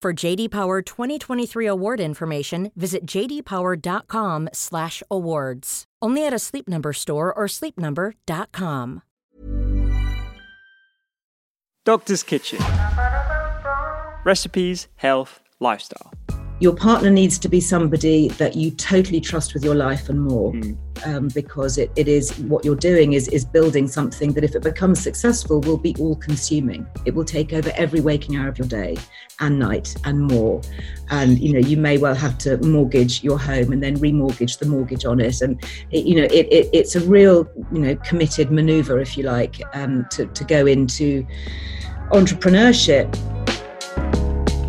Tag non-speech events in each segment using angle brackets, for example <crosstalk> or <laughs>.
For JD Power 2023 award information, visit jdpower.com/awards. Only at a Sleep Number store or sleepnumber.com. Doctor's Kitchen. Recipes, health, lifestyle. Your partner needs to be somebody that you totally trust with your life and more, um, because it, it is what you're doing is is building something that, if it becomes successful, will be all consuming. It will take over every waking hour of your day and night and more. And you know, you may well have to mortgage your home and then remortgage the mortgage on it. And it, you know, it, it, it's a real you know committed maneuver, if you like, um, to to go into entrepreneurship.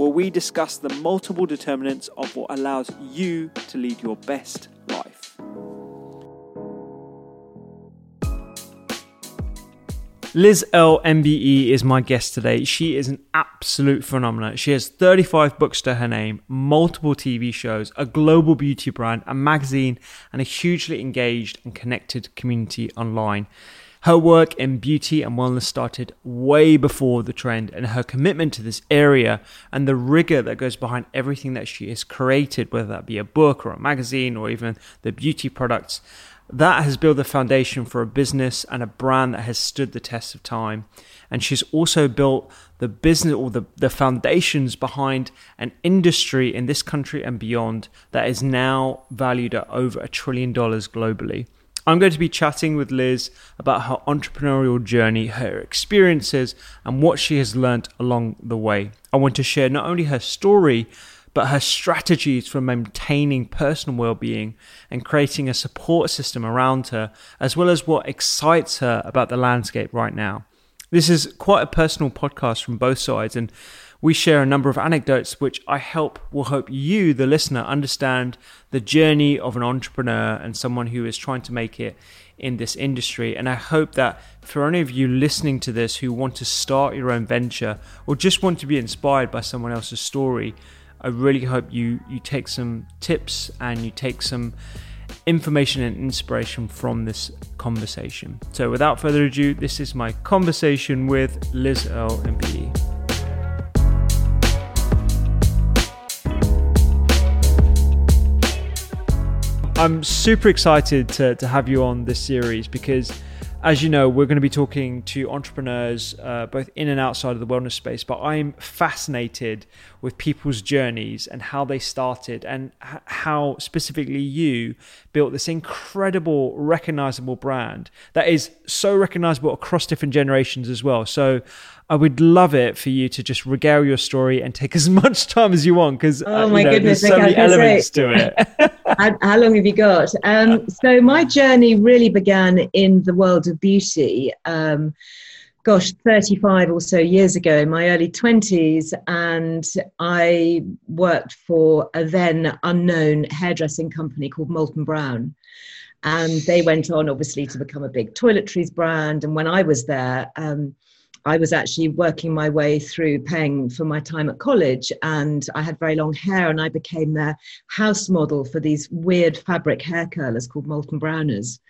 where we discuss the multiple determinants of what allows you to lead your best life. Liz Earle MBE is my guest today. She is an absolute phenomenon. She has 35 books to her name, multiple TV shows, a global beauty brand, a magazine, and a hugely engaged and connected community online. Her work in beauty and wellness started way before the trend, and her commitment to this area and the rigor that goes behind everything that she has created, whether that be a book or a magazine or even the beauty products, that has built the foundation for a business and a brand that has stood the test of time. And she's also built the business or the, the foundations behind an industry in this country and beyond that is now valued at over a trillion dollars globally. I'm going to be chatting with Liz about her entrepreneurial journey, her experiences, and what she has learned along the way. I want to share not only her story, but her strategies for maintaining personal well being and creating a support system around her, as well as what excites her about the landscape right now. This is quite a personal podcast from both sides, and we share a number of anecdotes which I hope will help you, the listener, understand the journey of an entrepreneur and someone who is trying to make it in this industry. And I hope that for any of you listening to this who want to start your own venture or just want to be inspired by someone else's story, I really hope you you take some tips and you take some information and inspiration from this conversation. So without further ado, this is my conversation with Liz Earle MBE. I'm super excited to, to have you on this series because, as you know, we're going to be talking to entrepreneurs uh, both in and outside of the wellness space. But I'm fascinated with people's journeys and how they started, and h- how specifically you built this incredible, recognizable brand that is so recognizable across different generations as well. So, I would love it for you to just regale your story and take as <laughs> much time as you want because Oh uh, my know, goodness, there's so many I was gonna elements say- to it. <laughs> how, how long have you got? Um, so my journey really began in the world of beauty. Um, gosh, 35 or so years ago in my early 20s, and I worked for a then unknown hairdressing company called Molton Brown. And they went on, obviously, to become a big toiletries brand. And when I was there, um, I was actually working my way through paying for my time at college, and I had very long hair, and I became their house model for these weird fabric hair curlers called Molton Browners.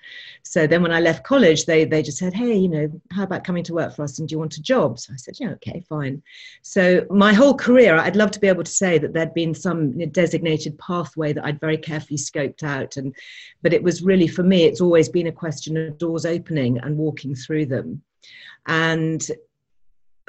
So then, when I left college, they they just said, "Hey, you know, how about coming to work for us? And do you want a job?" So I said, "Yeah, okay, fine." So my whole career, I'd love to be able to say that there'd been some designated pathway that I'd very carefully scoped out, and but it was really for me, it's always been a question of doors opening and walking through them. And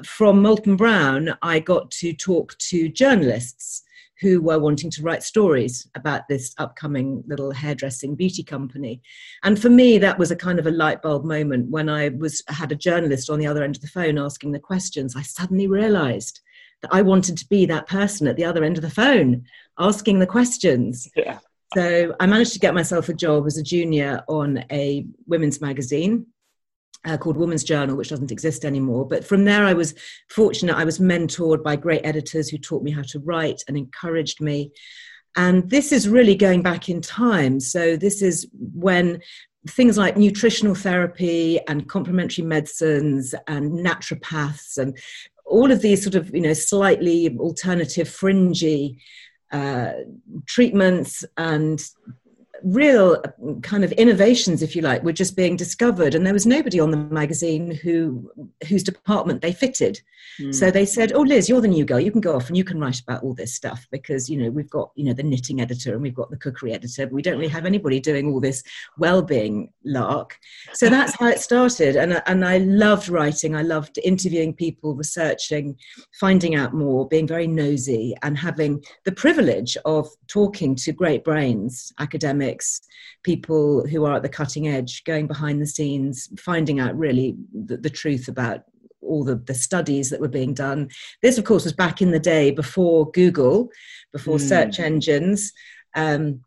from Molton Brown, I got to talk to journalists who were wanting to write stories about this upcoming little hairdressing beauty company. And for me, that was a kind of a light bulb moment when I was had a journalist on the other end of the phone asking the questions. I suddenly realized that I wanted to be that person at the other end of the phone asking the questions. Yeah. So I managed to get myself a job as a junior on a women's magazine uh, called Woman's Journal, which doesn't exist anymore. But from there, I was fortunate. I was mentored by great editors who taught me how to write and encouraged me. And this is really going back in time. So, this is when things like nutritional therapy and complementary medicines and naturopaths and all of these sort of, you know, slightly alternative, fringy uh, treatments and real kind of innovations, if you like, were just being discovered, and there was nobody on the magazine who whose department they fitted. Mm. So they said, "Oh, Liz, you're the new girl. You can go off and you can write about all this stuff because you know we've got you know the knitting editor and we've got the cookery editor, but we don't really have anybody doing all this well-being lark." So that's how it started, and and I loved writing. I loved interviewing people, researching, finding out more, being very nosy, and having the privilege of talking to great brains, academics people who are at the cutting edge, going behind the scenes, finding out really the, the truth about all the, the studies that were being done. This, of course, was back in the day before Google, before mm. search engines. Um,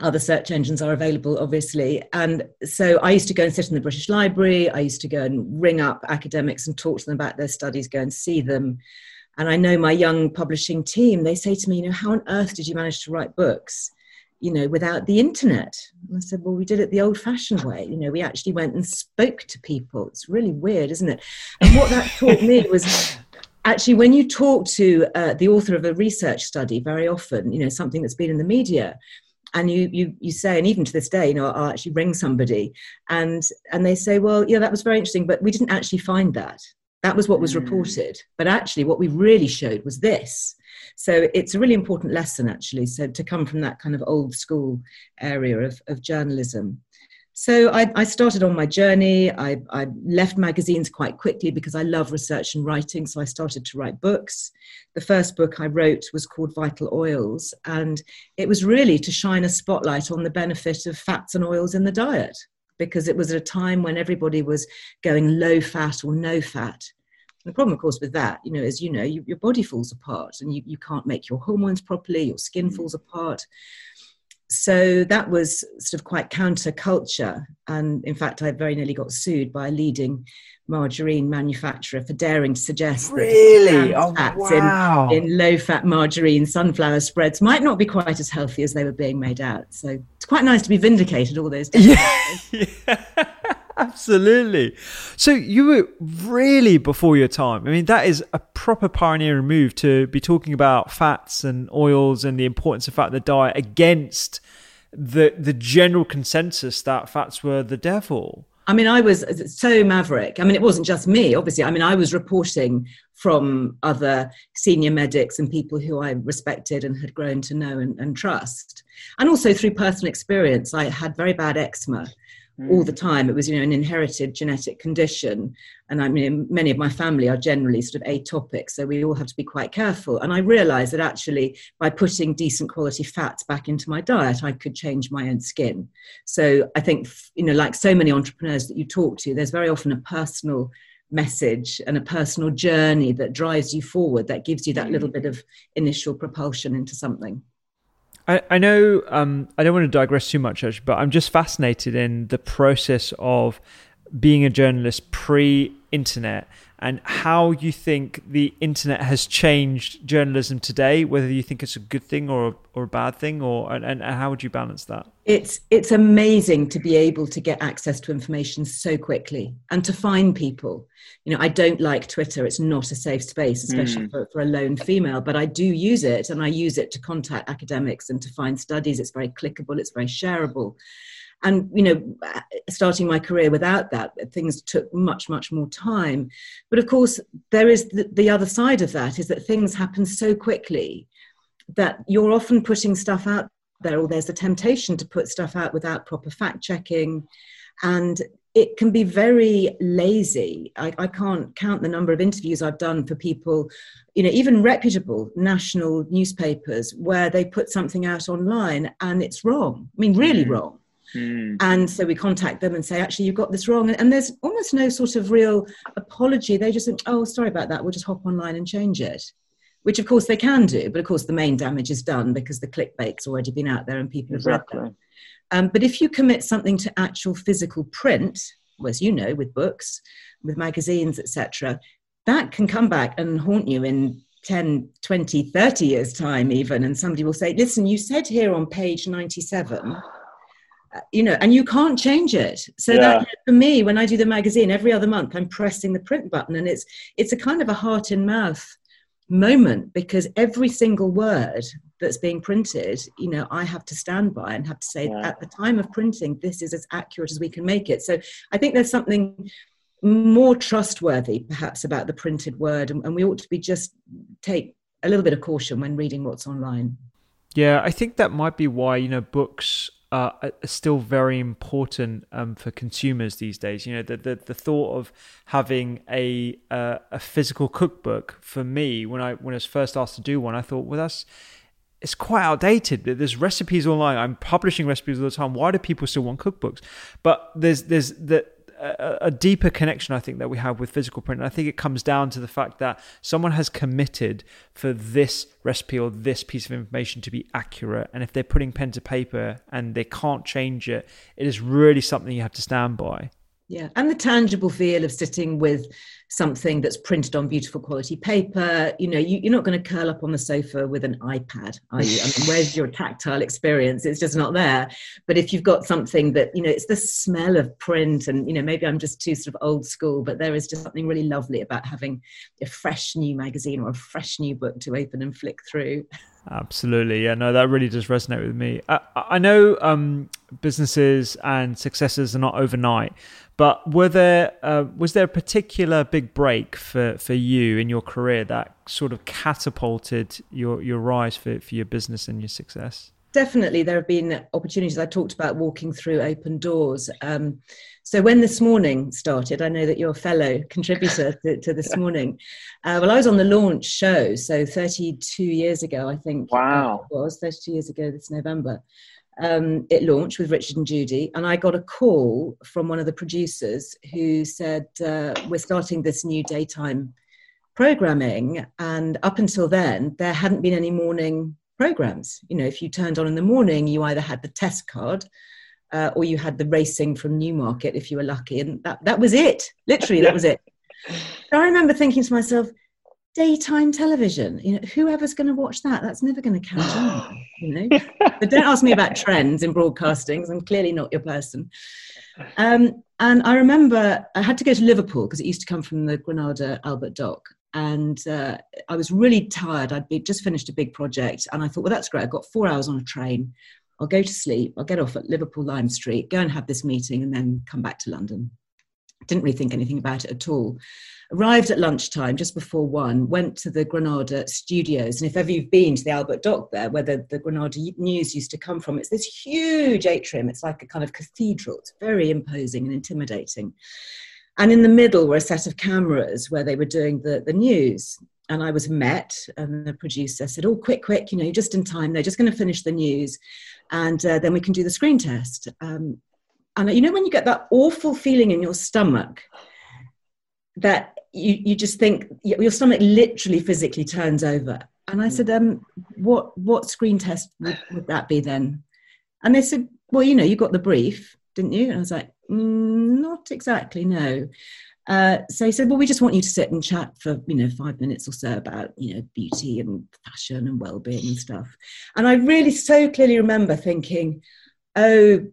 other search engines are available, obviously. And so I used to go and sit in the British Library. I used to go and ring up academics and talk to them about their studies, go and see them. And I know my young publishing team, they say to me, you know, how on earth did you manage to write books? You know, without the internet. And I said, well, we did it the old fashioned way. You know, we actually went and spoke to people. It's really weird, isn't it? And what that taught me <laughs> was actually when you talk to uh, the author of a research study, very often, you know, something that's been in the media, and you you you say and even to this day you know i'll actually ring somebody and and they say well yeah that was very interesting but we didn't actually find that that was what was mm. reported but actually what we really showed was this so it's a really important lesson, actually. So to come from that kind of old school area of, of journalism. So I, I, started on my journey. I, I, left magazines quite quickly because I love research and writing. So I started to write books. The first book I wrote was called Vital Oils, and it was really to shine a spotlight on the benefit of fats and oils in the diet because it was at a time when everybody was going low fat or no fat. The problem, of course, with that, you know, as you know, you, your body falls apart and you, you can't make your hormones properly, your skin mm. falls apart. So that was sort of quite counterculture. And in fact, I very nearly got sued by a leading margarine manufacturer for daring to suggest really? that oh, fats wow. in, in low fat margarine sunflower spreads might not be quite as healthy as they were being made out. So it's quite nice to be vindicated all those <laughs> days. Yeah. <laughs> Absolutely. So you were really before your time. I mean, that is a proper pioneering move to be talking about fats and oils and the importance of fat in the diet against the the general consensus that fats were the devil. I mean, I was so maverick. I mean, it wasn't just me, obviously. I mean, I was reporting from other senior medics and people who I respected and had grown to know and, and trust. And also through personal experience, I had very bad eczema mm. all the mm. time. It was, you know, an inherited genetic condition. And I mean, many of my family are generally sort of atopic, so we all have to be quite careful. And I realized that actually, by putting decent quality fats back into my diet, I could change my own skin. So I think, you know, like so many entrepreneurs that you talk to, there's very often a personal message and a personal journey that drives you forward that gives you that little mm. bit of initial propulsion into something I, I know um, I don't want to digress too much, but I'm just fascinated in the process of being a journalist pre internet and how you think the internet has changed journalism today, whether you think it's a good thing or or a bad thing, or and, and how would you balance that? It's it's amazing to be able to get access to information so quickly and to find people. You know, I don't like Twitter; it's not a safe space, especially mm. for, for a lone female. But I do use it, and I use it to contact academics and to find studies. It's very clickable, it's very shareable and you know starting my career without that things took much much more time but of course there is the, the, other side of that is that things happen so quickly that you're often putting stuff out there or there's a temptation to put stuff out without proper fact checking and it can be very lazy. I, I, can't count the number of interviews I've done for people, you know, even reputable national newspapers where they put something out online and it's wrong. I mean, really mm. wrong. Mm. And so we contact them and say, actually, you've got this wrong. And there's almost no sort of real apology. They just think, oh, sorry about that. We'll just hop online and change it, which of course they can do. But of course, the main damage is done because the clickbait's already been out there and people exactly. have read them. Um, but if you commit something to actual physical print, well, as you know, with books, with magazines, etc., that can come back and haunt you in 10, 20, 30 years' time, even. And somebody will say, listen, you said here on page 97 you know, and you can't change it. So yeah. that for me, when I do the magazine every other month, I'm pressing the print button, and it's it's a kind of a heart in mouth moment because every single word that's being printed, you know, I have to stand by and have to say yeah. at the time of printing, this is as accurate as we can make it. So I think there's something more trustworthy, perhaps, about the printed word, and, and we ought to be just take a little bit of caution when reading what's online. Yeah, I think that might be why you know books uh, are still very important um, for consumers these days. You know, the, the, the thought of having a uh, a physical cookbook for me when I when I was first asked to do one, I thought, well, that's it's quite outdated. There's recipes online. I'm publishing recipes all the time. Why do people still want cookbooks? But there's there's the a, a, deeper connection I think that we have with physical print. And I think it comes down to the fact that someone has committed for this recipe or this piece of information to be accurate. And if they're putting pen to paper and they can't change it, it is really something you have to stand by. Yeah, and the tangible feel of sitting with something that's printed on beautiful quality paper. You know, you, are not going to curl up on the sofa with an iPad, are you? I mean, <laughs> where's your tactile experience? It's just not there. But if you've got something that, you know, it's the smell of print, and, you know, maybe I'm just too sort of old school, but there is just something really lovely about having a fresh new magazine or a fresh new book to open and flick through. Absolutely. Yeah, no, that really does resonate with me. I, I know um, businesses and successes are not overnight, but were there uh, was there a particular big break for, for you in your career that sort of catapulted your, your rise for, for your business and your success? Definitely, there have been opportunities. I talked about walking through open doors. Um, so when this morning started, I know that you're a fellow contributor to, to this <laughs> morning. Uh, well, I was on the launch show, so 32 years ago, I think. Wow. It was 32 years ago this November. Um, it launched with Richard and Judy, and I got a call from one of the producers who said, uh, We're starting this new daytime programming. And up until then, there hadn't been any morning programs. You know, if you turned on in the morning, you either had the test card uh, or you had the racing from Newmarket if you were lucky, and that that was it. Literally, that was it. I remember thinking to myself, daytime television. You know, whoever's going to watch that? That's never going to catch on. <sighs> You know, but don't ask me about trends in broadcasting. I'm clearly not your person. Um, and I remember I had to go to Liverpool because it used to come from the Granada Albert Dock, and uh, I was really tired. I'd be, just finished a big project, and I thought, well, that's great. I've got four hours on a train. I'll go to sleep. I'll get off at Liverpool Lime Street, go and have this meeting, and then come back to London. Didn't really think anything about it at all. Arrived at lunchtime, just before one, went to the Granada studios. And if ever you've been to the Albert Dock there, where the, the Granada News used to come from, it's this huge atrium. It's like a kind of cathedral. It's very imposing and intimidating. And in the middle were a set of cameras where they were doing the, the news. And I was met, and the producer said, Oh, quick, quick, you know, you're just in time. They're just going to finish the news, and uh, then we can do the screen test. Um, and you know, when you get that awful feeling in your stomach that you, you just think your stomach literally physically turns over. And I said, um, what, what screen test would, would that be then? And they said, well, you know, you got the brief, didn't you? And I was like, Mm, not exactly, no. Uh, so he said, "Well, we just want you to sit and chat for you know five minutes or so about you know beauty and fashion and well-being and stuff." And I really so clearly remember thinking, "Oh,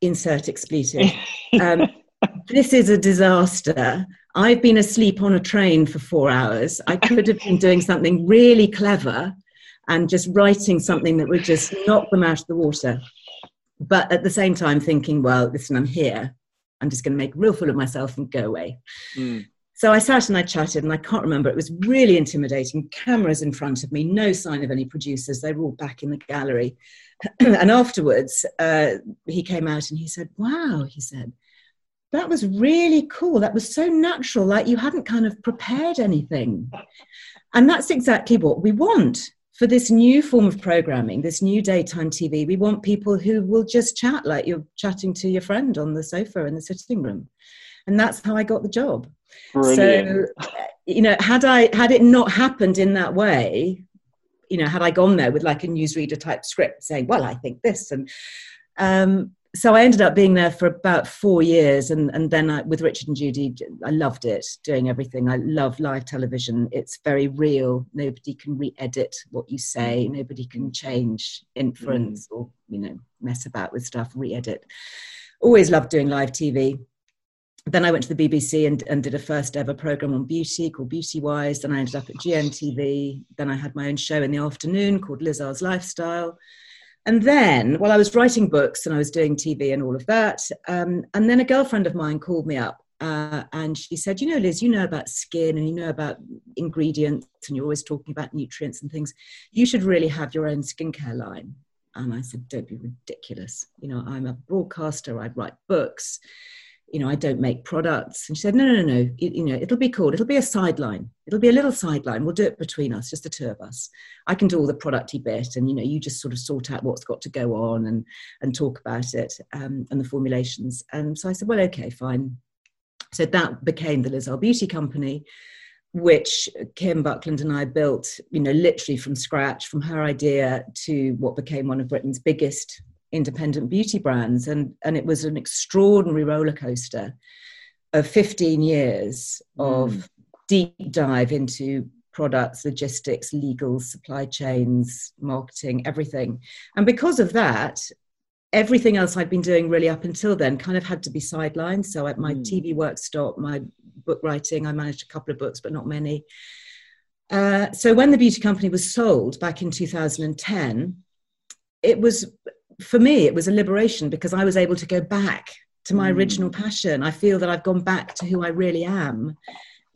insert expletive. Um, <laughs> this is a disaster. I've been asleep on a train for four hours. I could have been doing something really clever and just writing something that would just knock them out of the water. But at the same time, thinking, well, listen, I'm here. I'm just going to make a real fool of myself and go away. Mm. So I sat and I chatted, and I can't remember. It was really intimidating. Cameras in front of me, no sign of any producers. They were all back in the gallery. <clears throat> and afterwards, uh, he came out and he said, Wow, he said, that was really cool. That was so natural, like you hadn't kind of prepared anything. And that's exactly what we want for this new form of programming, this new daytime TV. We want people who will just chat like you're chatting to your friend on the sofa in the sitting room. And that's how I got the job. Brilliant. So, you know, had I had it not happened in that way, you know, had I gone there with like a newsreader type script saying, "Well, I think this," and um, so I ended up being there for about four years, and and then I, with Richard and Judy, I loved it, doing everything. I love live television. It's very real. Nobody can re-edit what you say. Nobody can change inference mm. or you know mess about with stuff. Re-edit. Always loved doing live TV. Then I went to the BBC and, and did a first ever program on beauty called Beauty Wise. Then I ended up at GMTV. Then I had my own show in the afternoon called Liz Earle's Lifestyle and then, while I was writing books and I was doing TV and all of that, um, and then a girlfriend of mine called me up uh, and she said, You know, Liz, you know about skin and you know about ingredients and you're always talking about nutrients and things. You should really have your own skincare line. And I said, Don't be ridiculous. You know, I'm a broadcaster, I write books you know, I don't make products. And she said, no, no, no, no. It, you know, it'll be called, it'll be a sideline. It'll be a little sideline. We'll do it between us, just the two of us. I can do all the producty bit and, you know, you just sort of sort out what's got to go on and, and talk about it um, and the formulations. And so I said, well, okay, fine. So that became the Liz Earle Beauty Company, which Kim Buckland and I built, you know, literally from scratch, from her idea to what became one of Britain's biggest independent beauty brands. And, and it was an extraordinary roller coaster of 15 years of mm. deep dive into products, logistics, legal, supply chains, marketing, everything. And because of that, everything else I'd been doing really up until then kind of had to be sidelined. So at my mm. TV work stopped, my book writing, I managed a couple of books, but not many. Uh, so when the beauty company was sold back in 2010, it was for me, it was a liberation because I was able to go back to my mm. original passion. I feel that I've gone back to who I really am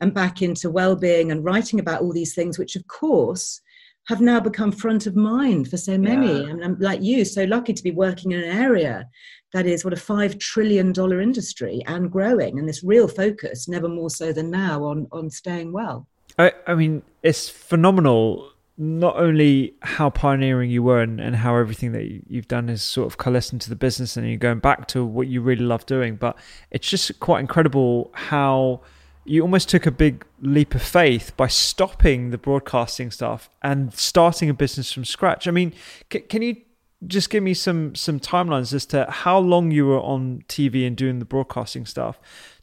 and back into well being and writing about all these things, which, of course, have now become front of mind for so many. Yeah. And I'm like you, so lucky to be working in an area that is what a five trillion dollar industry and growing, and this real focus, never more so than now, on on staying well. I, I mean, it's phenomenal not only how pioneering you were and, and how everything that you've done is sort of coalesced into the business and you're going back to what you really love doing, but it's just quite incredible how you almost took a big leap of faith by stopping the broadcasting stuff and starting a business from scratch. I mean, c- can you just give me some some timelines as to how long you were on TV and doing the broadcasting stuff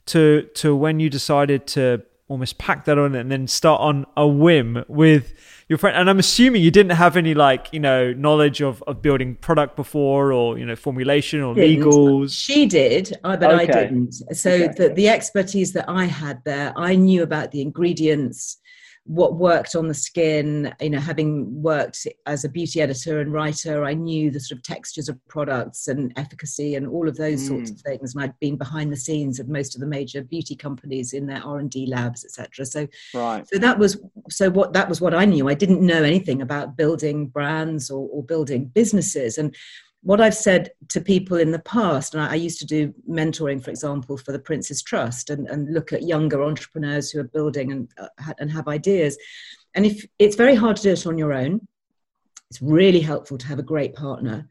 to to when you decided to almost pack that on and then start on a whim with your friend and i'm assuming you didn't have any like you know knowledge of, of building product before or you know formulation or didn't. legals she did uh, but okay. i didn't so okay. the, the expertise that i had there i knew about the ingredients what worked on the skin you know having worked as a beauty editor and writer i knew the sort of textures of products and efficacy and all of those mm. sorts of things. And i'd been behind the scenes of most of the major beauty companies in their r&d labs etc so right. so that was so what that was what i knew. I didn't know anything about building brands or, or building businesses. And what I've said to people in the past, and I, I, used to do mentoring, for example, for the Prince's Trust, and, and look at younger entrepreneurs who are building and uh, and have ideas. And if it's very hard to do it on your own, it's really helpful to have a great partner.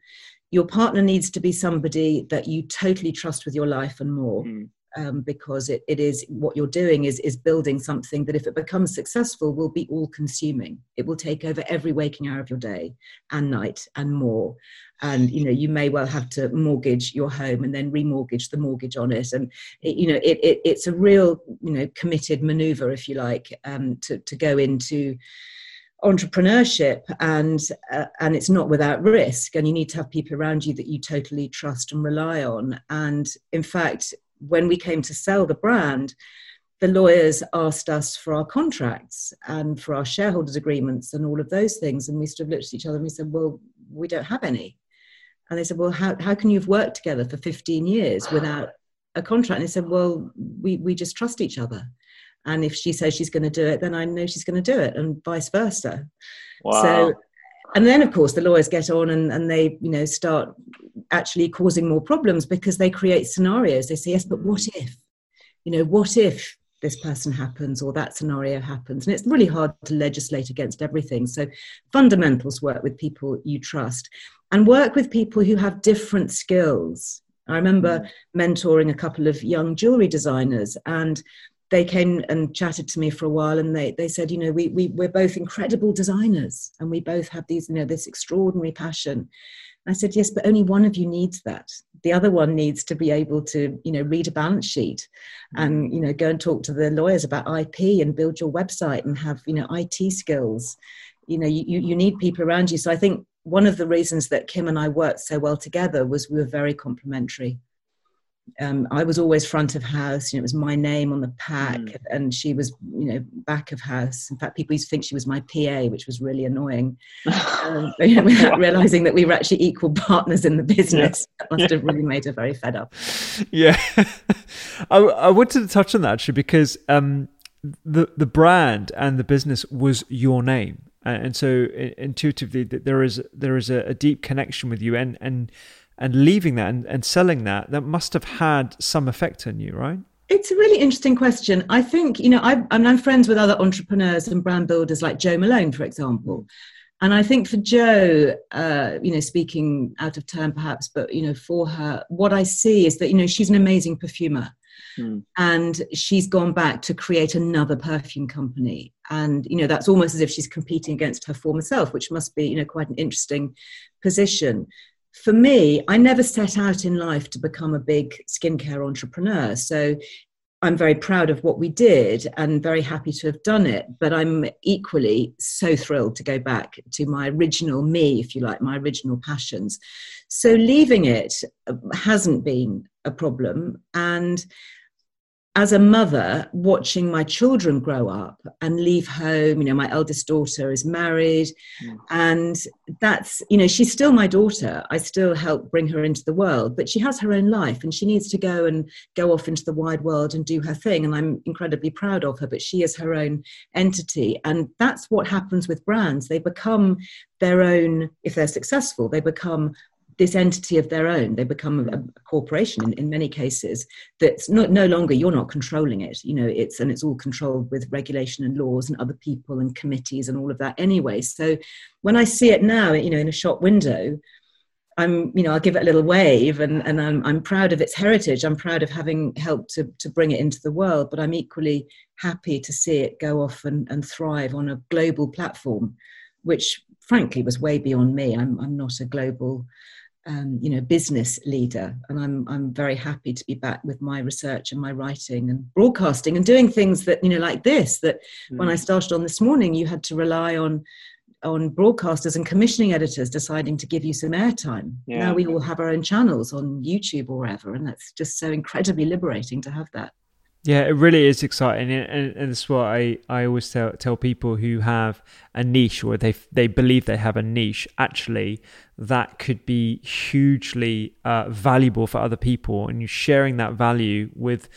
Your partner needs to be somebody that you totally trust with your life and more. Mm. um, because it, it is what you're doing is is building something that if it becomes successful will be all consuming it will take over every waking hour of your day and night and more and you know you may well have to mortgage your home and then remortgage the mortgage on it. And it, you know it, it, it's a real you know committed maneuver if you like um, to, to go into entrepreneurship and uh, and it's not without risk. And you need to have people around you that you totally trust and rely on. And in fact when we came to sell the brand the lawyers asked us for our contracts and for our shareholders agreements and all of those things. And we of looked at each other and we said well we don't have any and they said well how, how can you have worked together for 15 years without a contract? And they said well we, we just trust each other. And if she says she's going to do it then i know she's going to do it and vice versa. Wow. so and then of course the lawyers get on and, and they you know start actually causing more problems because they create scenarios. They say yes but what if? You know what if this person happens or that scenario happens and it's really hard to legislate against everything so fundamentals work with people you trust and work with people who have different skills i remember mm. mentoring a couple of young jewelry designers and they came and chatted to me for a while and they, they said, you know, we, we, we're both incredible designers and we both have these, you know, this extraordinary passion. I said, yes, but only one of you needs that. The other one needs to be able to, you know, read a balance sheet and, mm. you know, go and talk to the lawyers about IP and build your website and have, you know, IT skills. You know, you, you need people around you. So I think one of the reasons that Kim and I worked so well together was we were very complementary um, I was always front of house. You know, it was my name on the pack, mm. and she was, you know, back of house. In fact, people used to think she was my PA, which was really annoying. um, <laughs> without realizing that we were actually equal partners in the business, yeah. that must have really made her very fed up. Yeah, <laughs> I, I wanted to touch on that actually because um, the the brand and the business was your name, and so intuitively there is there is a, a deep connection with you, and and and leaving that and, and selling that, that must have had some effect on you, right? It's a really interesting question. I think, you know, I, I'm friends with other entrepreneurs and brand builders like Jo Malone, for example. And I think for Jo, uh, you know, speaking out of turn perhaps, but, you know, for her, what I see is that, you know, she's an amazing perfumer. Hmm. And she's gone back to create another perfume company. And, you know, that's almost as if she's competing against her former self, which must be, you know, quite an interesting position for me, I never set out in life to become a big skincare entrepreneur. So I'm very proud of what we did and very happy to have done it. But I'm equally so thrilled to go back to my original me, if you like, my original passions. So leaving it uh, hasn't been a problem. And as a mother watching my children grow up and leave home you know my eldest daughter is married mm. and that's you know she's still my daughter. I still help bring her into the world but she has her own life and she needs to go and go off into the wide world and do her thing and i'm incredibly proud of her but she is her own entity. And that's what happens with brands. They become their own if they're successful they become this entity of their own. They become a, a corporation in, in, many cases. That's not, no longer you're not controlling it. You know, it's and it's all controlled with regulation and laws and other people and committees and all of that anyway. So when I see it now, you know, in a shop window, I'm, you know, I'll give it a little wave and, and I'm, I'm proud of its heritage. I'm proud of having helped to, to bring it into the world, but I'm equally happy to see it go off and, and thrive on a global platform, which frankly was way beyond me. I'm, I'm not a global um, you know business leader and i'm i'm very happy to be back with my research and my writing and broadcasting and doing things that you know like this that mm. when i started on this morning you had to rely on on broadcasters and commissioning editors deciding to give you some airtime yeah. now we all have our own channels on youtube or wherever and that's just so incredibly liberating to have that yeah, it really is exciting, and, and it's what I, I always tell tell people who have a niche or they they believe they have a niche. Actually, that could be hugely uh, valuable for other people, and you sharing that value with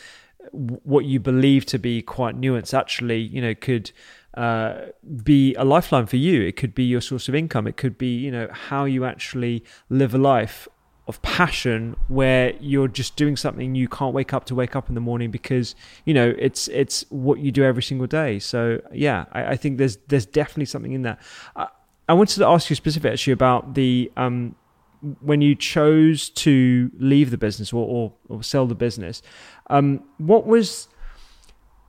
what you believe to be quite nuanced. Actually, you know, could uh, be a lifeline for you. It could be your source of income. It could be you know how you actually live a life of passion where you're just doing something you can't wake up to wake up in the morning because you know it's it's what you do every single day so yeah i, I think there's there's definitely something in that I, I, wanted to ask you specifically actually about the um when you chose to leave the business or or, or sell the business, um, what was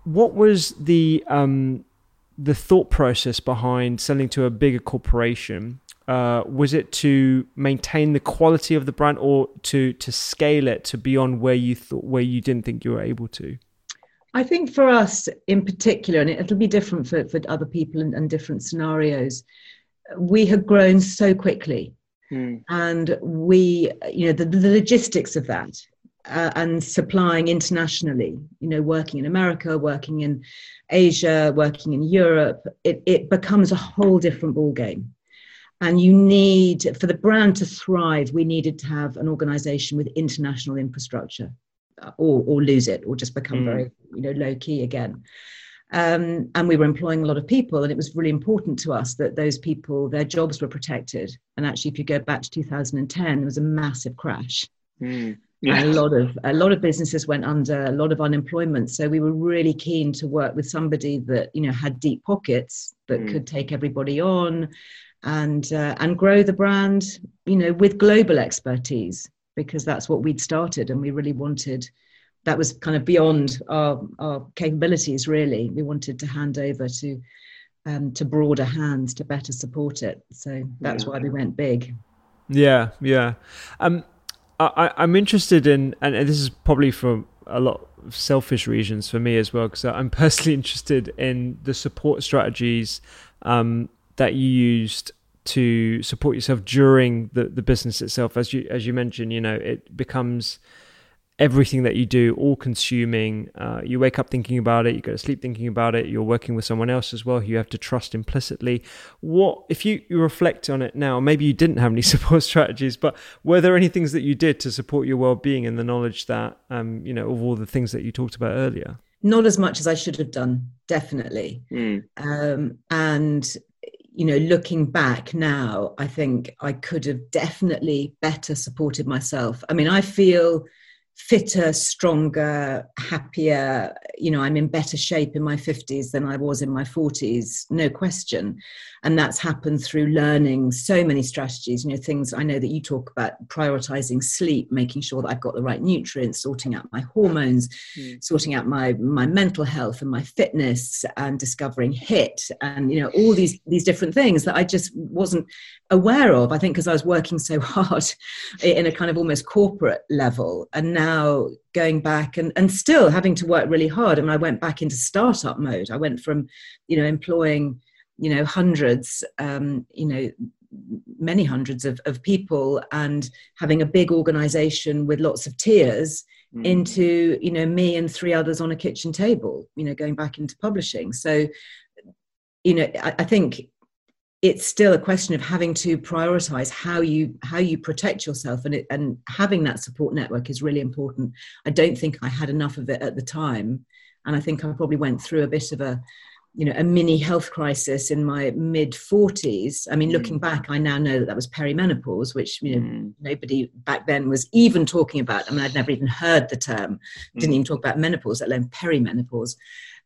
what was the um, the thought process behind selling to a bigger corporation? Uh, was it to maintain the quality of the brand or to to scale it to beyond where you thought where you didn't think you were able to? I think for us in particular, and it'll be different for, for other people and, and different scenarios, we had grown so quickly. Mm. And we, you know, the, the logistics of that uh, and supplying internationally, you know, working in America, working in Asia, working in Europe, it, it becomes a whole different ballgame. And you need, for the brand to thrive, we needed to have an organization with international infrastructure uh, or, or lose it or just become mm. very, you know, low key again. Um, and we were employing a lot of people, and it was really important to us that those people, their jobs were protected. And actually, if you go back to 2010, there was a massive crash. Mm. A lot of a lot of businesses went under a lot of unemployment so we were really keen to work with somebody that you know had deep pockets that mm. could take everybody on and uh, and grow the brand you know with global expertise because that's what we'd started and we really wanted that was kind of beyond our, our capabilities really. We wanted to hand over to um, to broader hands to better support it. So that's yeah. why we went big. Yeah yeah. Um I, I'm interested in, and this is probably for a lot of selfish reasons for me as well, because I'm <laughs> personally interested in the support strategies um, that you used to support yourself during the, the business itself. As you as you mentioned, you know, it becomes everything that you do all consuming uh, you wake up thinking about it you go to sleep thinking about it you're working with someone else as well who you have to trust implicitly what if you, you reflect on it now maybe you didn't have any <laughs> support strategies but were there any things that you did to support your well-being and the knowledge that um, you know of all the things that you talked about earlier not as much as i should have done definitely mm. um, and you know, looking back now, I think I could have definitely better supported myself. I mean, I feel fitter, stronger, happier. You know, I'm in better shape in my 50s than I was in my 40s, no question. And that's happened through learning so many strategies, you know, things I know that you talk about prioritizing sleep, making sure that I've got the right nutrients, sorting out my hormones, mm. sorting out my my mental health and my fitness and discovering HIIT and you know, all these these different things that I just wasn't aware of. I think because I was working so <laughs> hard in a kind of almost corporate level. And now going back and, and still having to work really hard. I mean, I went back into startup mode. I went from, you know, employing, you know, hundreds, um, you know, many hundreds of, of people and having a big organization with lots of tiers mm. into, you know, me and three others on a kitchen table, you know, going back into publishing. So, you know, I, I think it's still a question of having to prioritize how you how you protect yourself and it, and having that support network is really important i don't think i had enough of it at the time and i think i probably went through a bit of a you know a mini health crisis in my mid 40s i mean mm. looking back i now know that that was perimenopause which you know mm. nobody back then was even talking about i mean i'd never even heard the term mm. didn't even talk about menopause let alone perimenopause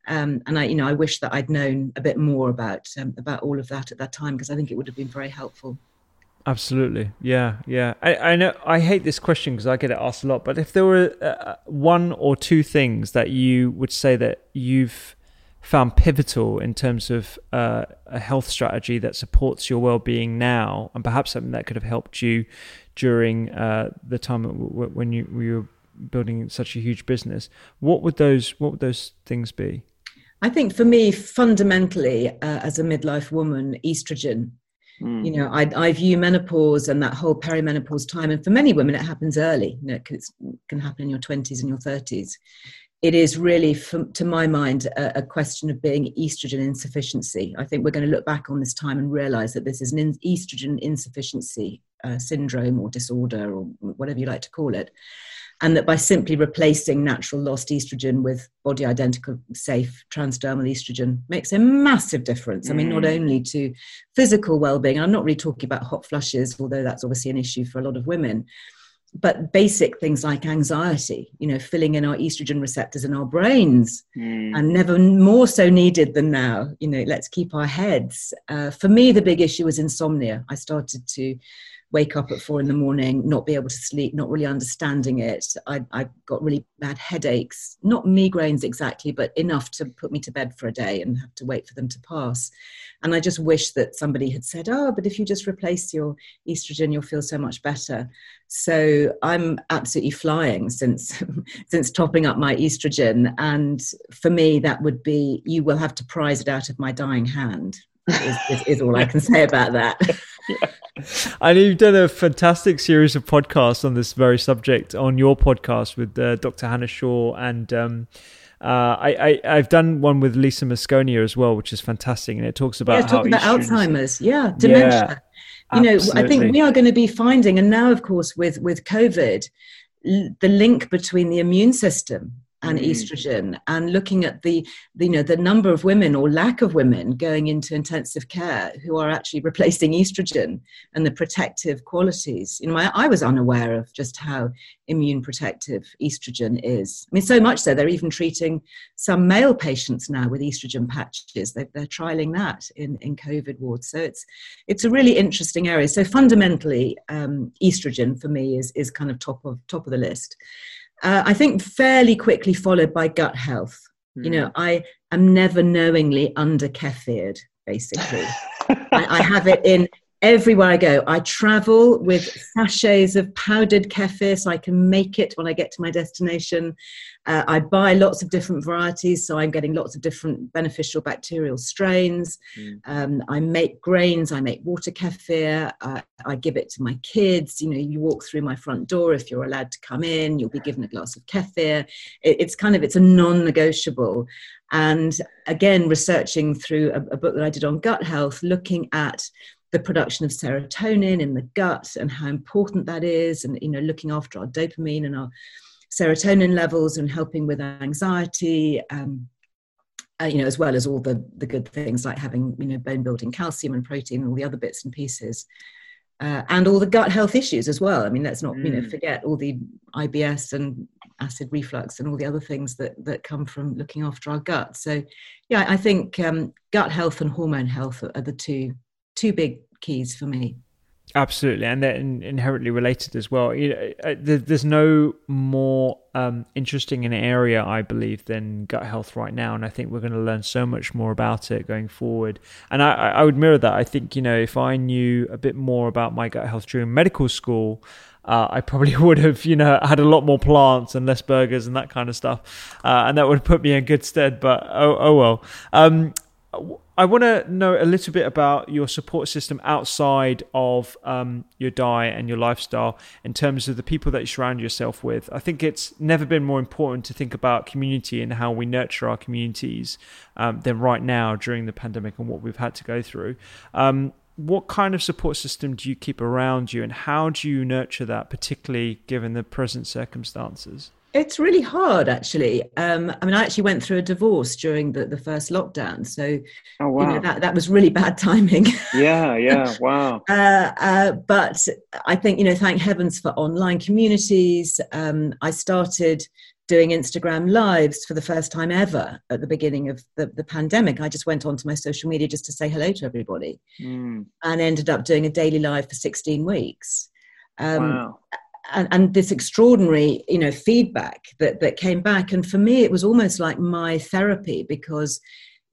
um, and I, you know, I wish that I'd known a bit more about um, about all of that at that time because I think it would have been very helpful. Absolutely, yeah, yeah. I, I know I hate this question because I get it asked a lot. But if there were uh, one or two things that you would say that you've found pivotal in terms of uh, a health strategy that supports your well-being now, and perhaps something that could have helped you during uh, the time when you, when you were building such a huge business, what would those what would those things be? I think for me, fundamentally, uh, as a midlife woman, estrogen. Mm. You know, I, I view menopause and that whole perimenopause time, and for many women, it happens early. You know, it can, happen in your 20s and your 30s. It is really, for, to my mind, a, a, question of being estrogen insufficiency. I think we're going to look back on this time and realize that this is an in, estrogen insufficiency uh, syndrome or disorder or whatever you like to call it and that by simply replacing natural lost estrogen with body identical safe transdermal estrogen makes a massive difference i mean not mm. only to physical well-being i'm not really talking about hot flushes although that's obviously an issue for a lot of women but basic things like anxiety you know filling in our estrogen receptors in our brains mm. and never more so needed than now you know let's keep our heads uh, for me the big issue was insomnia i started to wake up at four in the morning, not be able to sleep, not really understanding it. I, I got really bad headaches, not migraines exactly, but enough to put me to bed for a day and have to wait for them to pass. And I just wish that somebody had said, oh, but if you just replace your estrogen, you'll feel so much better. So I'm absolutely flying since <laughs> since topping up my estrogen. And for me, that would be you will have to prize it out of my dying hand. Is, is, is all I can say about that. <laughs> And you've done a fantastic series of podcasts on this very subject on your podcast with uh, Dr. Hannah Shaw and. Um, uh, I, I have done one with Lisa Mosconi as well, which is fantastic, and it talks about yeah, talking about Alzheimer's, yeah, dementia. Yeah, you know, absolutely. I think we are going to be finding, and now, of course, with with COVID, the link between the immune system and mm. estrogen and looking at the, the, you know the number of women or lack of women going into intensive care who are actually replacing estrogen and the protective qualities. You know I, I, was unaware of just how immune protective estrogen is. I mean so much so they're even treating some male patients now with estrogen patches. They're, they're trialing that in, in covid wards. So it's it's a really interesting area. So fundamentally um, estrogen for me is is kind of top of top of the list uh, I think fairly quickly followed by gut health. Mm. You know, hmm. I am never knowingly under kefired, basically. <laughs> I, I, have it in everywhere I go. I travel with sachets of powdered kefir so I can make it when I get to my destination. Uh, I buy lots of different varieties, so I'm getting lots of different beneficial bacterial strains. Mm. Um, I make grains, I make water kefir, uh, I give it to my kids. You know, you walk through my front door if you're allowed to come in, you'll be given a glass of kefir. It, it's kind of it's a non-negotiable. And again, researching through a, a book that I did on gut health, looking at the production of serotonin in the gut and how important that is and you know looking after our dopamine and our serotonin levels and helping with anxiety um, uh, you know as well as all the the good things like having you know bone building calcium and protein and all the other bits and pieces uh, and all the gut health issues as well i mean let's not mm. you know mm. forget all the ibs and acid reflux and all the other things that that come from looking after our gut so yeah i think um, gut health and hormone health are, are the two two big keys for me. Absolutely, and they're inherently related as well. You know, uh, there's no more um, interesting an area, I believe, than gut health right now, and I think we're going to learn so much more about it going forward. And I, I would mirror that. I think you know, if I knew a bit more about my gut health during medical school, uh, I probably <laughs> would have, you know, had a lot more plants and less burgers and that kind of stuff, uh, and that would put me in good stead. But oh, oh well. Um, I want to know a little bit about your support system outside of um, your diet and your lifestyle in terms of the people that you surround yourself with. I think it's never been more important to think about community and how we nurture our communities um, than right now during the pandemic and what we've had to go through. Um, what kind of support system do you keep around you and how do you nurture that, particularly given the present circumstances? It's really hard, actually. Um, I mean, I actually went through a divorce during the, the first lockdown, so oh, wow. you know, that that was really bad timing. yeah, yeah, <laughs> wow. uh, uh, but I think you know, thank heavens for online communities. Um, I started doing Instagram lives for the first time ever at the beginning of the, the pandemic. I just went onto my social media just to say hello to everybody, mm. and ended up doing a daily live for sixteen weeks. Um, wow and, and, this extraordinary you know feedback that that came back. And for me it was almost like my therapy because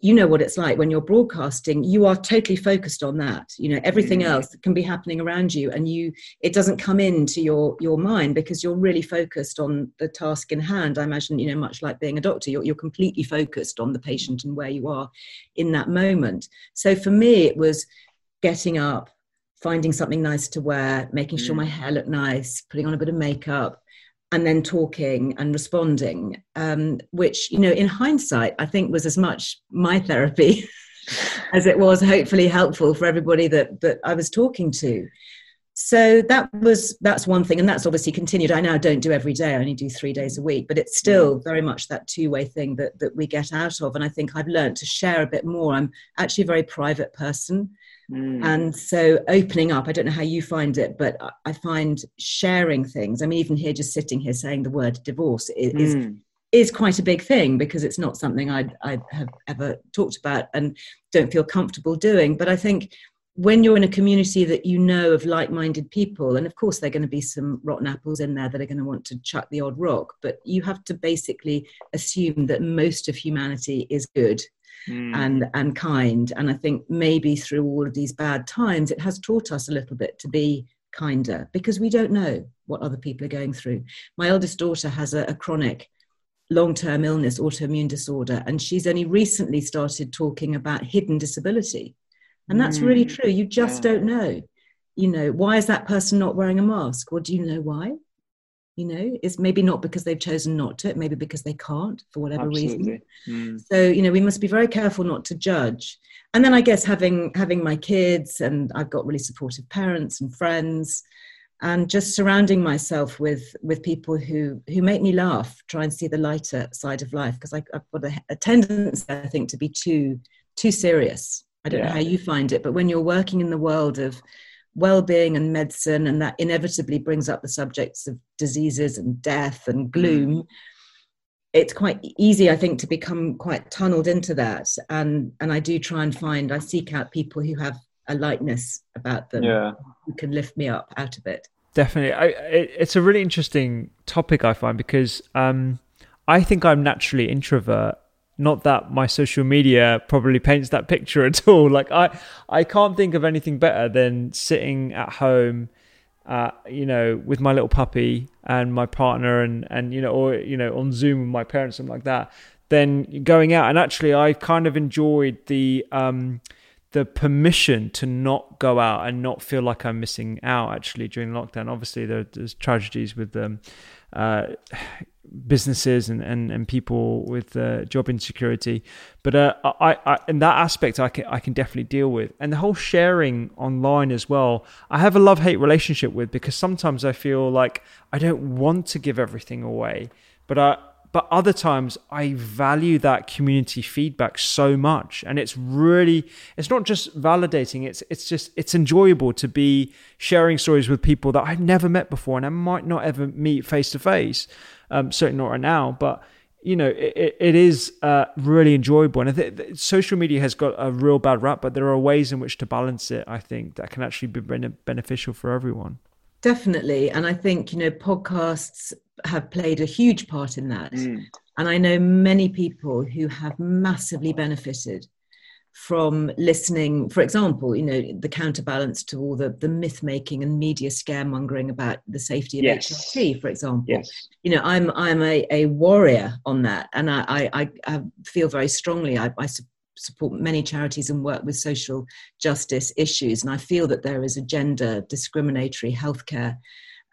you know what it's like when you're broadcasting you are totally focused on that. You know everything mm-hmm. else can be happening around you and you it doesn't come into your your mind because you're really focused on the task in hand. I imagine you know much like being a doctor you're, you're completely focused on the patient and where you are in that moment. So for me it was getting up finding something nice to wear, making sure my mm. hair looked nice, putting on a bit of makeup, and then talking and responding, um, which, you know, in hindsight, I think was as much my therapy <laughs> as it was hopefully helpful for everybody that, that I was talking to. So that was that's one thing, and that's obviously continued. I now don't do every day; I only do three days a week. But it's still very much that two-way thing that that we get out of. And I think I've learned to share a bit more. I'm actually a very private person, Mm. And so opening up, I don't know how you find it, but I find sharing things. I mean, even here, just sitting here saying the word divorce is, mm. is quite a big thing because it's not something I'd, i have ever talked about and don't feel comfortable doing. But I think when you're in a community that you know of like-minded people and of course there are going to be some rotten apples in there that are going to want to chuck the odd rock but you have to basically assume that most of humanity is good mm. and and kind and i think maybe through all of these bad times it has taught us a little bit to be kinder because we don't know what other people are going through my eldest daughter has a, a chronic long-term illness autoimmune disorder and she's only recently started talking about hidden disability and that's really mm. true. You just yeah. don't know. You know, why is that person not wearing a mask? Well, do you know why? You know, it's maybe not because they've chosen not to, it, maybe because they can't for whatever Absolutely. reason. Mm. So, you know, we must be very careful not to judge. And then I guess having having my kids and I've got really supportive parents and friends and just surrounding myself with with people who who make me laugh, try and see the lighter side of life because I've got a, a tendency, I think, to be too too serious I don't yeah. know how you find it, but when you're working in the world of well-being and medicine and that inevitably brings up the subjects of diseases and death and mm. gloom it's quite easy i think to become quite tunneled into that and and i do try and find i seek out people who have a lightness about them yeah. who can lift me up out of it definitely I, it, it's a really interesting topic i find because um, i think i'm naturally introvert not that my social media probably paints that picture at all. <laughs> Like I, I can't think of anything better than sitting at home, uh, you know, with my little puppy and my partner, and and you know, or you know, on Zoom with my parents, something like that. Then going out, and actually, I kind of enjoyed the um, the permission to not go out and not feel like I'm missing out. Actually, during lockdown, obviously there, there's tragedies with them. Um, uh, businesses and, and, and people with uh, job insecurity. But uh, I, I, in that aspect, I can, I can definitely deal with. And the whole sharing online as well, I have a love hate relationship with because sometimes I feel like I don't want to give everything away. But I, but other times I value that community feedback so much and it's really it's not just validating it's it's just it's enjoyable to be sharing stories with people that I've never met before and I might not ever meet face to face um, certainly not right now, but you know, it, it is uh, really enjoyable. And I think social media has got a real bad rap, but there are ways in which to balance it, I think, that can actually be beneficial for everyone. Definitely. And I think, you know, podcasts have played a huge part in that. Mm. And I know many people who have massively benefited from listening, for example, you know, the counterbalance to all the, the myth making and media scaremongering about the safety of yes. HRT, for example. Yes. You know, I'm I'm a, a warrior on that, and I I, I feel very strongly. I, I support many charities and work with social justice issues, and I feel that there is a gender discriminatory healthcare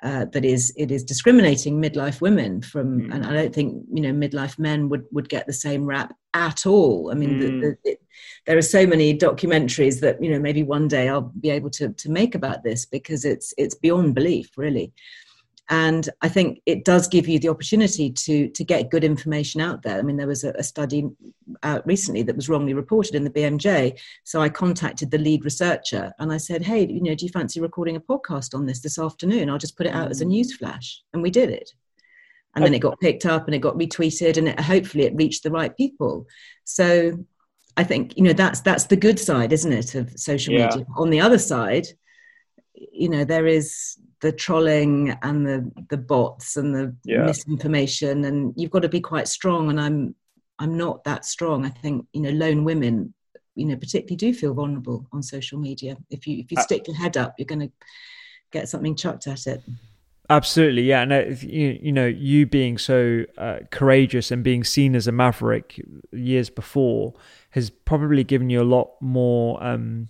uh, that is it is discriminating midlife women from mm. and i don't think you know midlife men would would get the same rap at all i mean mm. the, the, it, there are so many documentaries that you know maybe one day i'll be able to to make about this because it's it's beyond belief really and I think it does give you the opportunity to to get good information out there. I mean, there was a, a, study out recently that was wrongly reported in the BMJ, so I contacted the lead researcher and I said, "Hey, you know, do you fancy recording a podcast on this this afternoon? I'll just put it out as a mm. news flash," and we did it. And then it got picked up and it got retweeted and it, hopefully it reached the right people. So I think you know that's that's the good side, isn't it, of social yeah. media. On the other side, you know, there is the trolling and the the bots and the yeah. misinformation and you've got to be quite strong and i'm i'm not that strong i think you know lone women you know particularly do feel vulnerable on social media if you if you uh, stick your head up you're going to get something chucked at it absolutely yeah and uh, you, you know you being so uh, courageous and being seen as a maverick years before has probably given you a lot more um,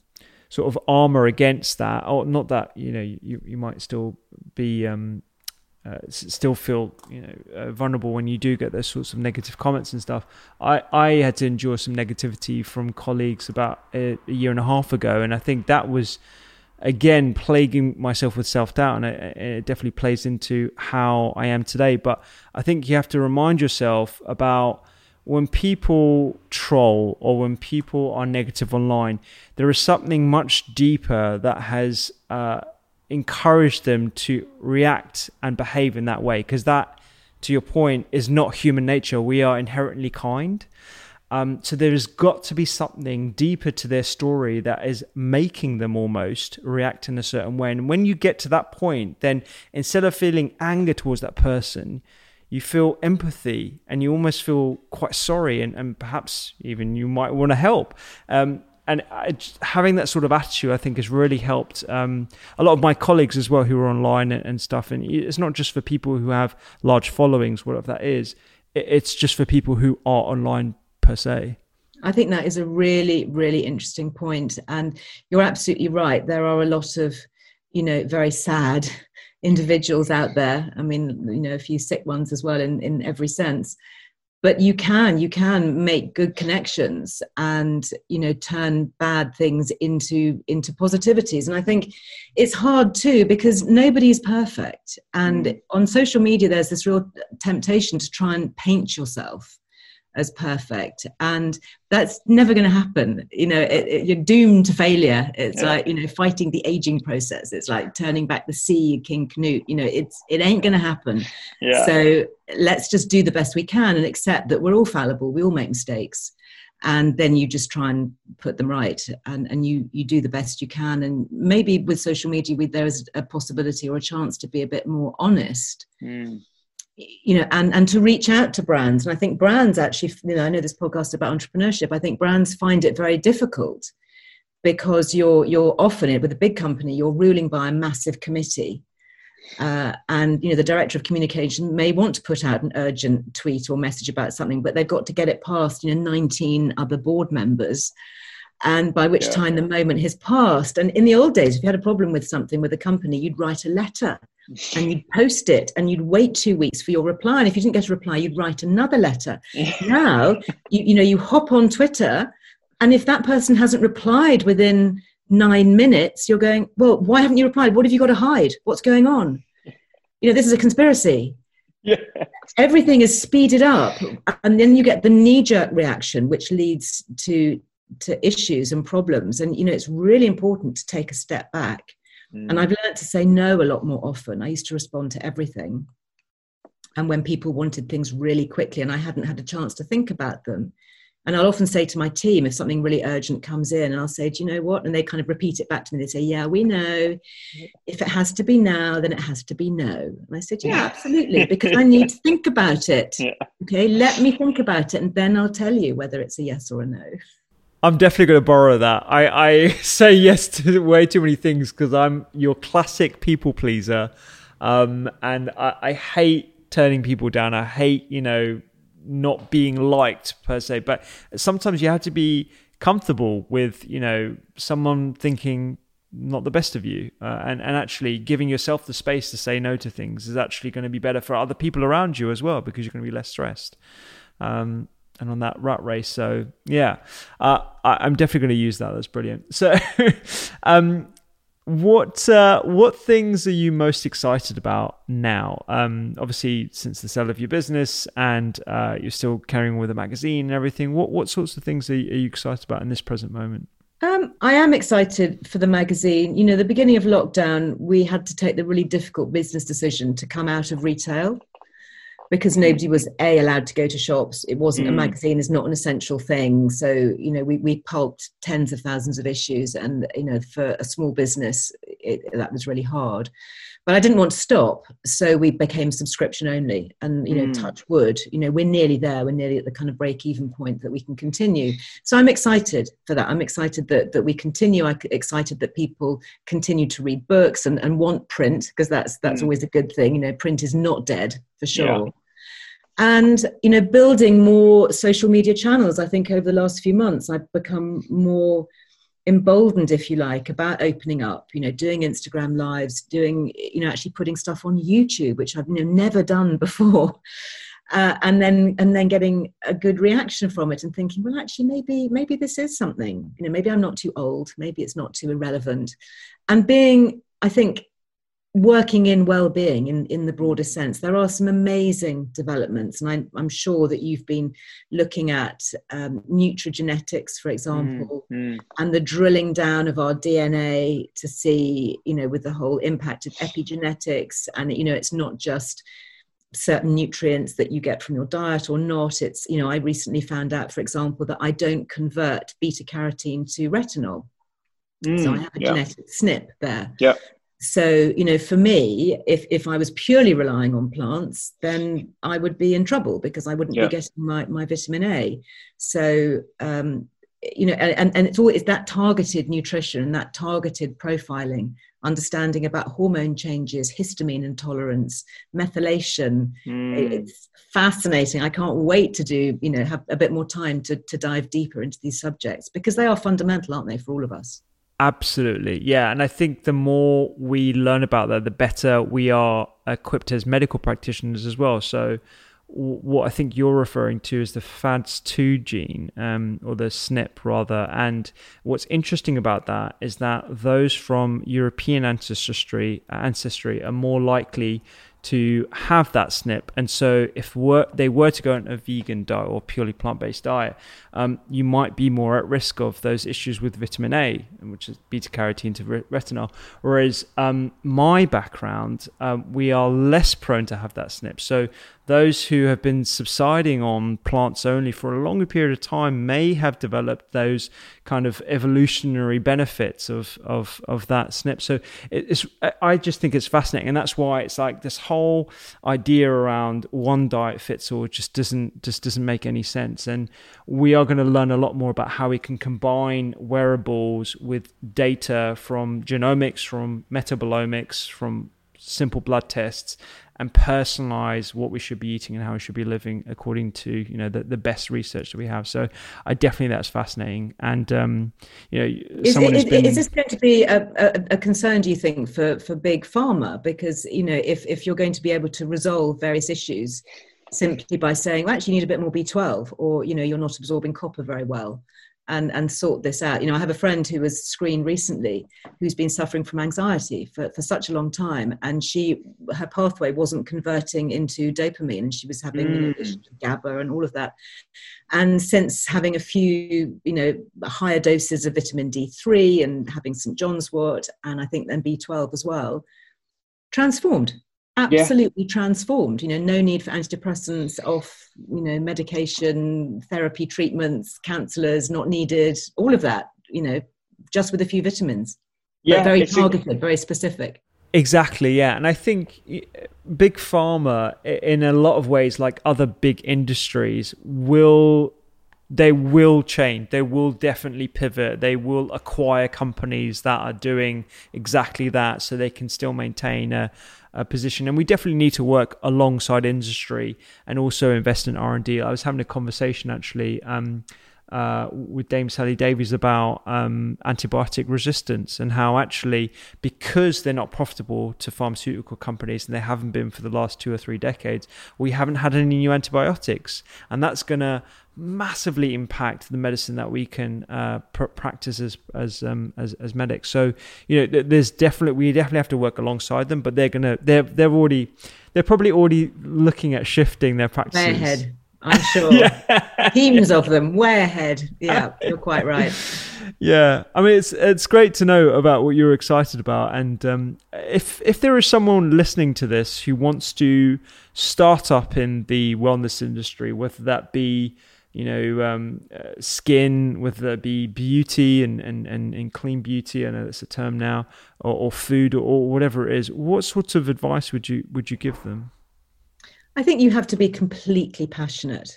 sort of armor against that or not that you know you, you might still be um, uh, still feel you know uh, vulnerable when you do get those sorts of negative comments and stuff. I I had to endure some negativity from colleagues about a, a year and a half ago, and I think that was again plaguing myself with self doubt, and it, it, definitely plays into how I am today. But I think you have to remind yourself about when people troll or when people are negative online, there is something much deeper that has uh, encouraged them to react and behave in that way. Because that, to your point, is not human nature. We are inherently kind. Um, so there has got to be something deeper to their story that is making them almost react in a certain way. And when you get to that point, then instead of feeling anger towards that person, you feel empathy and you almost feel quite sorry and, and perhaps even you might want to help. Um, and having that sort of attitude, I think, has really helped um, a lot of my colleagues as well who are online and, and, stuff. And it's not just for people who have large followings, whatever that is. It's just for people who are online per se. I think that is a really, really interesting point. and you're absolutely right. There are a lot of, you know, very sad <laughs> individuals out there. I mean, you know, a few sick ones as well in in every sense but you can you can make good connections and you know turn bad things into into positivities and i think it's hard too because nobody's perfect and mm. on social media there's this real temptation to try and paint yourself as perfect. And that's never going to happen. You know it, it, you're doomed to failure. It's yeah. like you know fighting the aging process. It's like turning back the sea king canute you know it's it ain't going to happen. Yeah. so let's just do the best we can and accept that we're all fallible. We all make mistakes. And then you just try and put them right. And, and you you do the best you can. And maybe with social media we, there is a possibility or a chance to be a bit more honest. Mm you know and and to reach out to brands. And i think brands actually you know i know this podcast about entrepreneurship i think brands find it very difficult because you're you're often with a big company you're ruling by a massive committee. Uh, and you know the director of communication may want to put out an urgent tweet or message about something but they've got to get it past you know 19 other board members and by which yeah. time the moment has passed and in the old days if you had a problem with something with a company you'd write a letter and you'd post it and you'd wait two weeks for your reply. And if you didn't get a reply, you'd write another letter. <laughs> now, you, you know, you hop on Twitter, and if that person hasn't replied within nine minutes, you're going, well, why haven't you replied? What have you got to hide? What's going on? You know, this is a conspiracy. Yeah. Everything is speeded up, and then you get the knee-jerk reaction, which leads to to issues and problems. And you know, it's really important to take a step back Mm. And I've learned to say no a lot more often. I used to respond to everything. And when people wanted things really quickly and I hadn't had a chance to think about them, and I'll often say to my team, if something really urgent comes in, and I'll say, Do you know what? And they kind of repeat it back to me. They say, Yeah, we know. If it has to be now, then it has to be no. And I said, Yeah, absolutely, <laughs> because I need to think about it. Yeah. Okay, let me think about it, and then I'll tell you whether it's a yes or a no. I'm definitely going to borrow that. I, I <laughs> say yes to way too many things because I'm your classic people pleaser. Um, and I, I hate turning people down. I hate, you know, not being liked per se. But sometimes you have to be comfortable with, you know, someone thinking not the best of you uh, and, and actually giving yourself the space to say no to things is actually going to be better for other people around you as well because you're going to be less stressed. Um, and on that rat race. So yeah, uh, I, am definitely going to use that. That's brilliant. <laughs> So, um, what uh, what things are you most excited about now? Um, obviously, since the sale of your business, and uh, you're still carrying with a magazine and everything. What what sorts of things are you, are you excited about in this present moment? Um, I am excited for the magazine. You know, the beginning of lockdown, we had to take the really difficult business decision to come out of retail because nobody was a allowed to go to shops. It wasn't mm. a magazine. Is not an essential thing. So you know we, we pulped tens of thousands of issues and you know for a small business it, that was really hard but i didn't want to stop so we became subscription only. And you know mm. touch wood you know we're nearly there we're nearly at the kind of break even point that we can continue. So i'm excited for that. I'm excited that that we continue. I'm excited that people continue to read books and, and want print because that's that's mm. always a good thing. You know print is not dead for sure. Yeah and you know building more social media channels i think over the last few months i've become more emboldened if you like about opening up you know doing instagram lives doing you know actually putting stuff on youtube which i've you know never done <laughs> before. Uh, and then and then getting a good reaction from it and thinking well actually maybe maybe this is something. You know maybe i'm not too old. Maybe it's not too irrelevant. And being i think working in well-being in, in the broader sense there are some amazing developments and I, am sure that you've been looking at um, nutrigenetics for example mm, mm. and the drilling down of our dna to see you know with the whole impact of epigenetics and you know it's not just certain nutrients that you get from your diet or not. It's, you know, I recently found out, for example, that I don't convert beta carotene to retinol. Mm, so I have a yeah. genetic SNP there. Yeah. So, you know, for me, if, if I was purely relying on plants, then I would be in trouble because I wouldn't yeah. be getting my, my vitamin A. So, um, you know, and, and it's all always that targeted nutrition and that targeted profiling understanding about hormone changes, histamine intolerance, methylation. Mm. It's fascinating. I can't wait to do, you know, have a bit more time to, to dive deeper into these subjects because they are fundamental, aren't they, for all of us? Absolutely. Yeah. And I think the more we learn about that, the better we are equipped as medical practitioners as well. So, what I think you're referring to is the FADS2 gene, um, or the SNP rather. And what's interesting about that is that those from European ancestry ancestry are more likely to have that SNP. And so, if were, they were to go on a vegan diet or purely plant based diet, um, you might be more at risk of those issues with vitamin A, which is beta carotene to retinol. Whereas um, my background, um, we are less prone to have that SNP. So, those who have been subsiding on plants only for a longer period of time may have developed those kind of evolutionary benefits of of of that SNP. So it's I just think it's fascinating, and that's why it's like this whole idea around one diet fits all just doesn't just doesn't make any sense. And we are going to learn a lot more about how we can combine wearables with data from genomics, from metabolomics, from simple blood tests and personalize what we should be eating and how we should be living according to you know the, the best research that we have. So i definitely that's fascinating. And um you know is, it, been... is this going to be a, a, a, concern do you think for for big pharma? Because you know if if you're going to be able to resolve various issues simply by saying well, actually you need a bit more b12 or you know you're not absorbing copper very well and and sort this out. You know i have a friend who was screened recently who's been suffering from anxiety for, for such a long time and she her pathway wasn't converting into dopamine and she was having mm. you know, GABA and all of that. And since having a few you know higher doses of vitamin d3 and having st john's wort and i think then b12 as well transformed absolutely yeah. transformed you know no need for antidepressants off you know medication therapy treatments counselors not needed all of that you know just with a few vitamins yeah very targeted very specific exactly yeah and i think big pharma in a lot of ways like other big industries will they will change. They will definitely pivot. They will acquire companies that are doing exactly that so they can still maintain a, a position. And we definitely need to work alongside industry and also invest in R&D. I was having a conversation actually um, uh, with Dame Sally Davies about um, antibiotic resistance and how actually, because they're not profitable to pharmaceutical companies and they haven't been for the last two or three decades, we haven't had any new antibiotics. And that's going to massively impact the medicine that we can uh, pr- practice as as, um, as as medics. So you know, there's definitely we definitely have to work alongside them, but they're gonna they're they're already they're probably already looking at shifting their practices. Way ahead, I'm <laughs> sure. yeah. Teams of them, way ahead. Yeah, you're quite right. <laughs> Yeah, I mean it's it's great to know about what you're excited about, and um, if if there is someone listening to this who wants to start up in the wellness industry, whether that be you know, um, uh, skin, whether that be beauty and, and, and, and, clean beauty, I know that's a term now, or, or food or, or, whatever it is. What sorts of advice would you would you give them? I think you have to be completely passionate.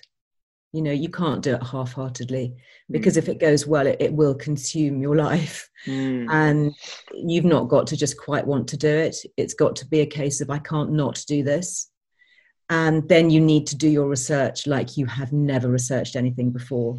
You know, you can't do it half-heartedly because mm. if it goes well, it, it will consume your life, mm. and you've not got to just quite want to do it. It's got to be a case of I can't not do this and then you need to do your research like you have never researched anything before.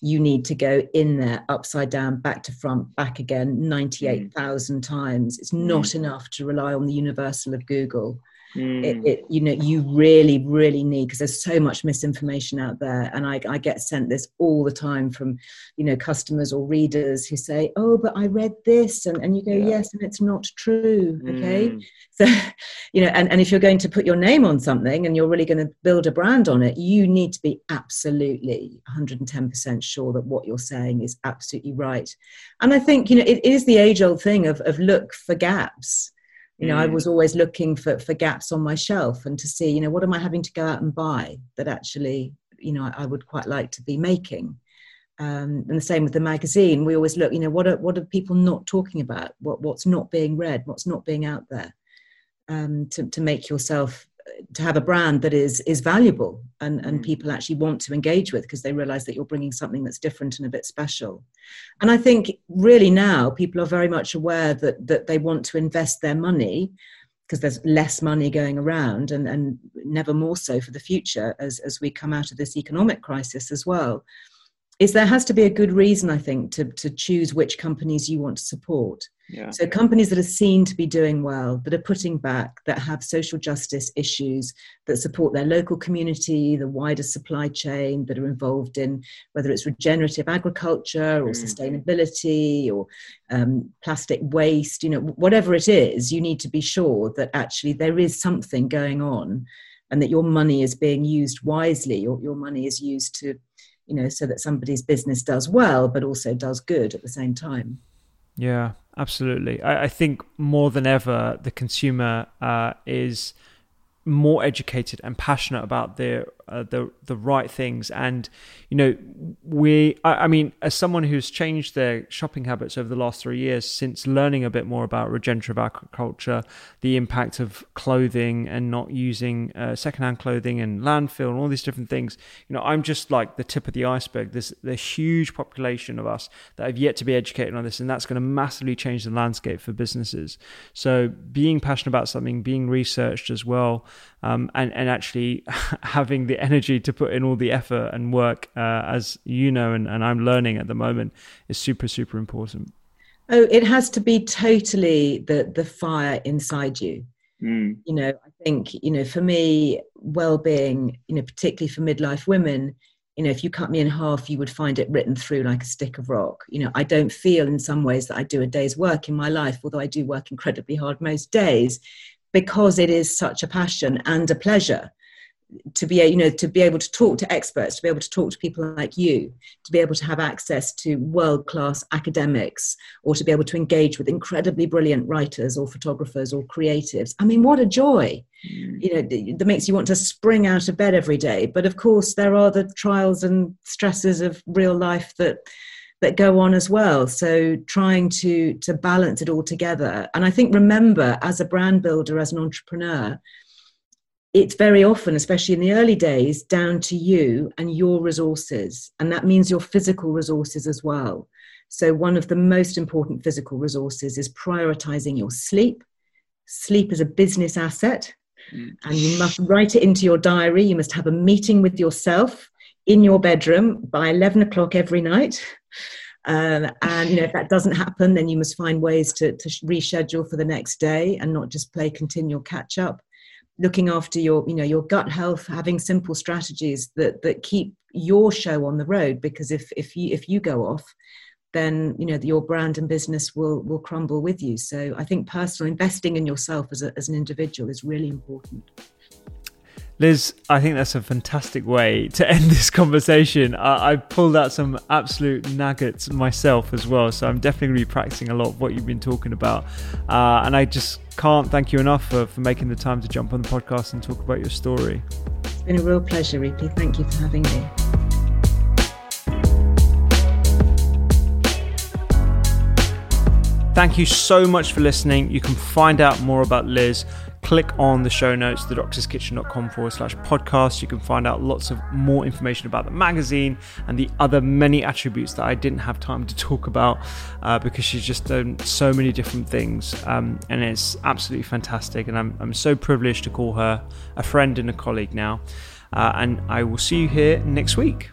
You need to go in there upside down, back to front, back again 98,000 times. It's not mm. enough to rely on the universal of Google. Mm. It, it, you know, you really, really need because there's so much misinformation out there, and I, I get sent this all the time from, you know, customers or readers who say, "Oh, but I read this," and, and you go, yeah. "Yes," and it's not true. Okay, mm. <laughs> so you know, and, and if you're going to put your name on something and you're really going to build a brand on it, you need to be absolutely 110% sure that what you're saying is absolutely right. And I think you know, it is the age-old thing of of look for gaps You know, mm. I was always looking for, for gaps on my shelf and to see, you know, what am I having to go out and buy that actually, you know, I, I would quite like to be making. Um, and the same with the magazine. We always look, you know, what are what are people not talking about? What what's not being read? What's not being out there? Um, to to make yourself to have a brand that is is valuable and and mm. people actually want to engage with because they realize that you're bringing something that's different and a bit special and i think really now people are very much aware that that they want to invest their money because there's less money going around and and never more so for the future as as we come out of this economic crisis as well is there has to be a good reason, I think, to, to choose which companies you want to support. Yeah. So companies that are seen to be doing well, that are putting back, that have social justice issues, that support their local community, the wider supply chain, that are involved in whether it's regenerative agriculture or mm. sustainability or um, plastic waste, you know, whatever it is, you need to be sure that actually there is something going on and that your money is being used wisely, your, your money is used to you know, so that somebody's business does well, but also does good at the same time. Yeah, absolutely. I, I think more than ever, the consumer uh, is more educated and passionate about the uh, the the right things. And you know we I, I, mean as someone who's changed their shopping habits over the last three years since learning a bit more about regenerative agriculture the impact of clothing and not using uh, secondhand clothing and landfill and all these different things you know i'm just like the tip of the iceberg. There's the huge population of us that have yet to be educated on this and that's going to massively change the landscape for businesses. So being passionate about something being researched as well um, and and actually <laughs> having the energy to put in all the effort and work, uh, as you know, and, and I'm learning at the moment, is super super important. Oh, it has to be totally the the fire inside you. Mm. You know, I think you know, for me, well-being, you know, particularly for midlife women, you know, if you cut me in half, you would find it written through like a stick of rock. You know, I don't feel in some ways that I do a day's work in my life, although I do work incredibly hard most days because it is such a passion and a pleasure to be you know to be able to talk to experts to be able to talk to people like you to be able to have access to world class academics or to be able to engage with incredibly brilliant writers or photographers or creatives. I mean what a joy. Mm. you know that makes you want to spring out of bed every day. But of course there are the trials and stresses of real life that that go on as well. So trying to to balance it all together. And i think remember as a brand builder as an entrepreneur it's very often especially in the early days down to you and your resources. And that means your physical resources as well. So one of the most important physical resources is prioritizing your sleep. Sleep is a business asset. Mm. and you must write it into your diary. You must have a meeting with yourself in your bedroom by 11 o'clock every night. Um, and you know if that doesn't happen then you must find ways to, to reschedule for the next day and not just play continual catch up looking after your you know your gut health having simple strategies that that keep your show on the road because if if you if you go off then you know your brand and business will will crumble with you so i think personal investing in yourself as, a, as an individual is really important Liz, I think that's a fantastic way to end this conversation. I, I pulled out some absolute nuggets myself as well, so I'm definitely going to be practicing a lot of what you've been talking about. Uh, and I just can't thank you enough for, for making the time to jump on the podcast and talk about your story. It's been a real pleasure, Rupy. Thank you for having me. Thank you so much for listening. You can find out more about Liz click on the show notes, thedoctorskitchen.com forward slash podcast. You can find out lots of more information about the magazine and the other many attributes that I didn't have time to talk about uh, because she's just done so many different things. Um, and it's absolutely fantastic. And I'm, I'm so privileged to call her a friend and a colleague now. Uh, and I will see you here next week.